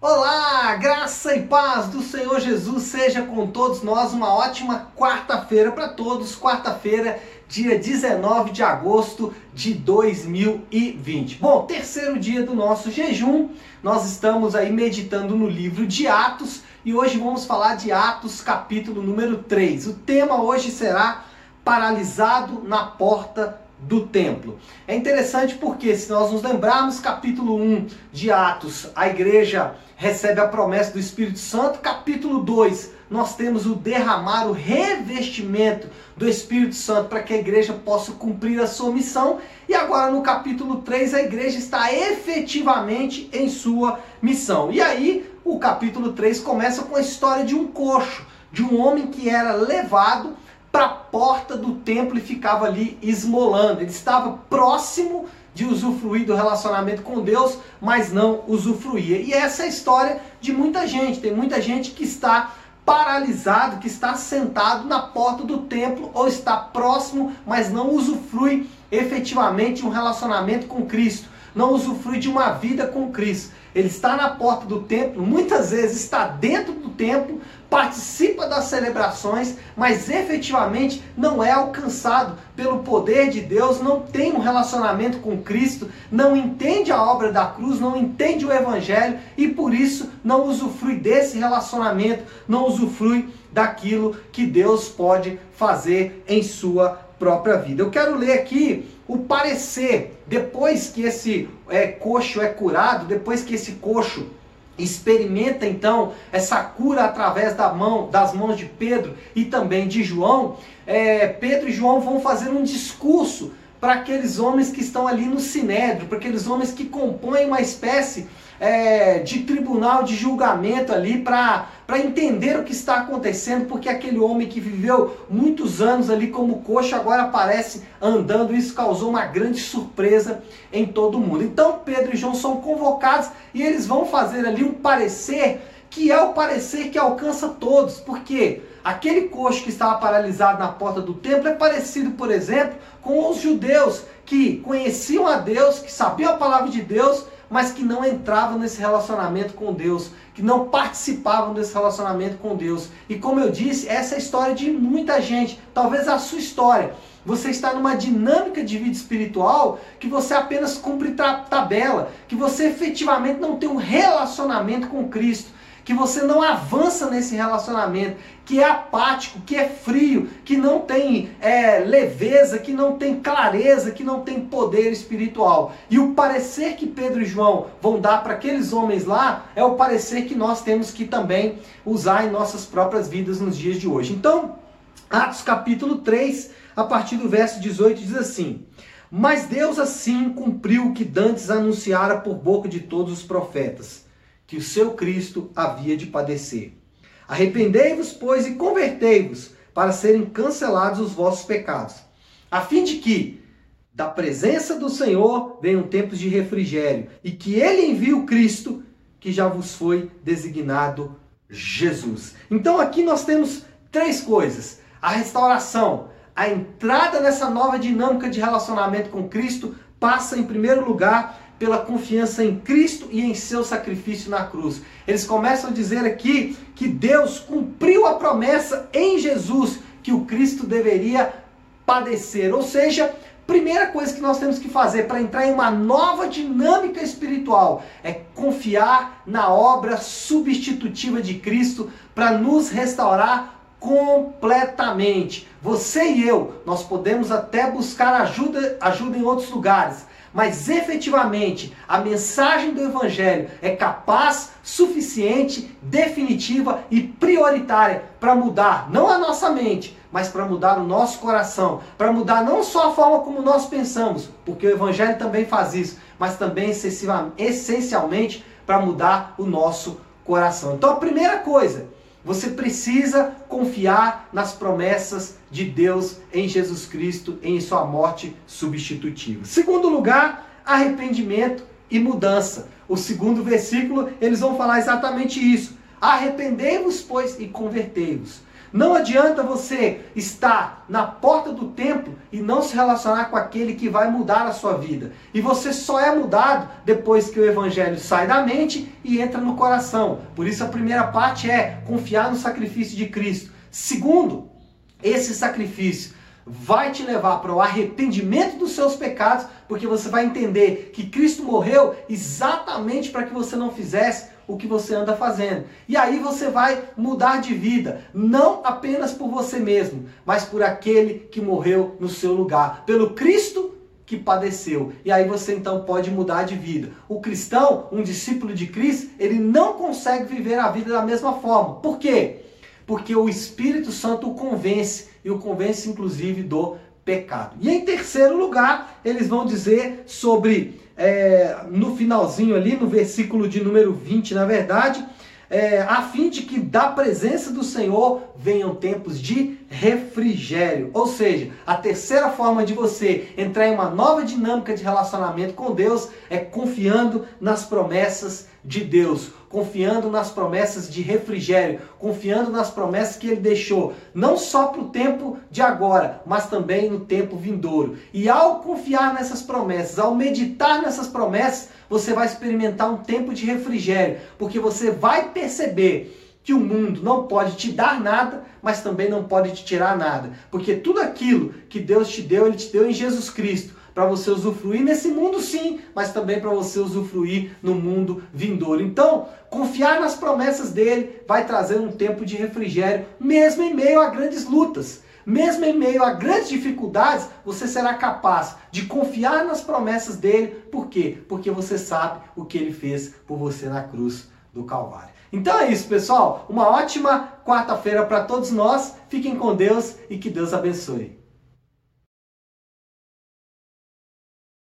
Olá, graça e paz do Senhor Jesus seja com todos nós. Uma ótima quarta-feira para todos. Quarta-feira, dia 19 de agosto de 2020. Bom, terceiro dia do nosso jejum. Nós estamos aí meditando no livro de Atos e hoje vamos falar de Atos, capítulo número 3. O tema hoje será paralisado na porta do templo. É interessante porque, se nós nos lembrarmos, capítulo 1 de Atos, a igreja recebe a promessa do Espírito Santo. Capítulo 2, nós temos o derramar, o revestimento do Espírito Santo para que a igreja possa cumprir a sua missão. E agora, no capítulo 3, a igreja está efetivamente em sua missão. E aí, o capítulo 3 começa com a história de um coxo, de um homem que era levado para a porta do templo e ficava ali esmolando. Ele estava próximo de usufruir do relacionamento com Deus, mas não usufruía. E essa é a história de muita gente. Tem muita gente que está paralisado, que está sentado na porta do templo ou está próximo, mas não usufrui efetivamente um relacionamento com Cristo, não usufrui de uma vida com Cristo. Ele está na porta do templo, muitas vezes está dentro do templo, participa das celebrações, mas efetivamente não é alcançado pelo poder de Deus, não tem um relacionamento com Cristo, não entende a obra da cruz, não entende o evangelho e por isso não usufrui desse relacionamento, não usufrui daquilo que Deus pode fazer em sua própria vida. Eu quero ler aqui o parecer, depois que esse é, coxo é curado, depois que esse coxo experimenta então essa cura através da mão, das mãos de Pedro e também de João, é, Pedro e João vão fazer um discurso para aqueles homens que estão ali no sinédrio, para aqueles homens que compõem uma espécie é, de tribunal de julgamento ali para entender o que está acontecendo, porque aquele homem que viveu muitos anos ali como coxa agora aparece andando, isso causou uma grande surpresa em todo mundo. Então Pedro e João são convocados e eles vão fazer ali um parecer que é o parecer que alcança todos, porque aquele coxo que estava paralisado na porta do templo é parecido, por exemplo, com os judeus que conheciam a Deus, que sabiam a palavra de Deus, mas que não entravam nesse relacionamento com Deus, que não participavam desse relacionamento com Deus. E como eu disse, essa é a história de muita gente, talvez a sua história. Você está numa dinâmica de vida espiritual que você apenas cumpre tabela, que você efetivamente não tem um relacionamento com Cristo que você não avança nesse relacionamento, que é apático, que é frio, que não tem é, leveza, que não tem clareza, que não tem poder espiritual. E o parecer que Pedro e João vão dar para aqueles homens lá é o parecer que nós temos que também usar em nossas próprias vidas nos dias de hoje. Então, Atos capítulo 3, a partir do verso 18, diz assim. Mas Deus assim cumpriu o que dantes anunciara por boca de todos os profetas que o seu Cristo havia de padecer. Arrependei-vos, pois, e convertei-vos, para serem cancelados os vossos pecados, a fim de que, da presença do Senhor, venham tempos de refrigério, e que ele envie o Cristo, que já vos foi designado Jesus. Então aqui nós temos três coisas: a restauração, a entrada nessa nova dinâmica de relacionamento com Cristo passa em primeiro lugar pela confiança em Cristo e em seu sacrifício na cruz. Eles começam a dizer aqui que Deus cumpriu a promessa em Jesus que o Cristo deveria padecer. Ou seja, primeira coisa que nós temos que fazer para entrar em uma nova dinâmica espiritual é confiar na obra substitutiva de Cristo para nos restaurar completamente. Você e eu, nós podemos até buscar ajuda, ajuda em outros lugares, mas efetivamente a mensagem do Evangelho é capaz, suficiente, definitiva e prioritária para mudar não a nossa mente, mas para mudar o nosso coração, para mudar não só a forma como nós pensamos, porque o Evangelho também faz isso, mas também essencialmente para mudar o nosso coração. Então a primeira coisa você precisa confiar nas promessas de Deus em Jesus Cristo, em sua morte substitutiva. Segundo lugar, arrependimento e mudança. O segundo versículo, eles vão falar exatamente isso. Arrependei-vos, pois, e convertei-vos. Não adianta você estar na porta do templo e não se relacionar com aquele que vai mudar a sua vida. E você só é mudado depois que o evangelho sai da mente e entra no coração. Por isso a primeira parte é confiar no sacrifício de Cristo. Segundo, esse sacrifício vai te levar para o arrependimento dos seus pecados, porque você vai entender que Cristo morreu exatamente para que você não fizesse o que você anda fazendo. E aí você vai mudar de vida, não apenas por você mesmo, mas por aquele que morreu no seu lugar, pelo Cristo que padeceu. E aí você então pode mudar de vida. O cristão, um discípulo de Cristo, ele não consegue viver a vida da mesma forma. Por quê? Porque o Espírito Santo o convence e o convence inclusive do pecado. E em terceiro lugar, eles vão dizer sobre é, no finalzinho ali, no versículo de número 20, na verdade, é, a fim de que da presença do Senhor venham tempos de refrigério. Ou seja, a terceira forma de você entrar em uma nova dinâmica de relacionamento com Deus é confiando nas promessas de Deus, confiando nas promessas de refrigério, confiando nas promessas que ele deixou, não só para o tempo de agora, mas também no tempo vindouro. E ao confiar nessas promessas, ao meditar nessas promessas, você vai experimentar um tempo de refrigério, porque você vai perceber que o mundo não pode te dar nada, mas também não pode te tirar nada, porque tudo aquilo que Deus te deu, ele te deu em Jesus Cristo para você usufruir nesse mundo sim, mas também para você usufruir no mundo vindouro. Então, confiar nas promessas dele vai trazer um tempo de refrigério, mesmo em meio a grandes lutas. Mesmo em meio a grandes dificuldades, você será capaz de confiar nas promessas dele. Por quê? Porque você sabe o que ele fez por você na cruz do Calvário. Então é isso, pessoal. Uma ótima quarta-feira para todos nós. Fiquem com Deus e que Deus abençoe.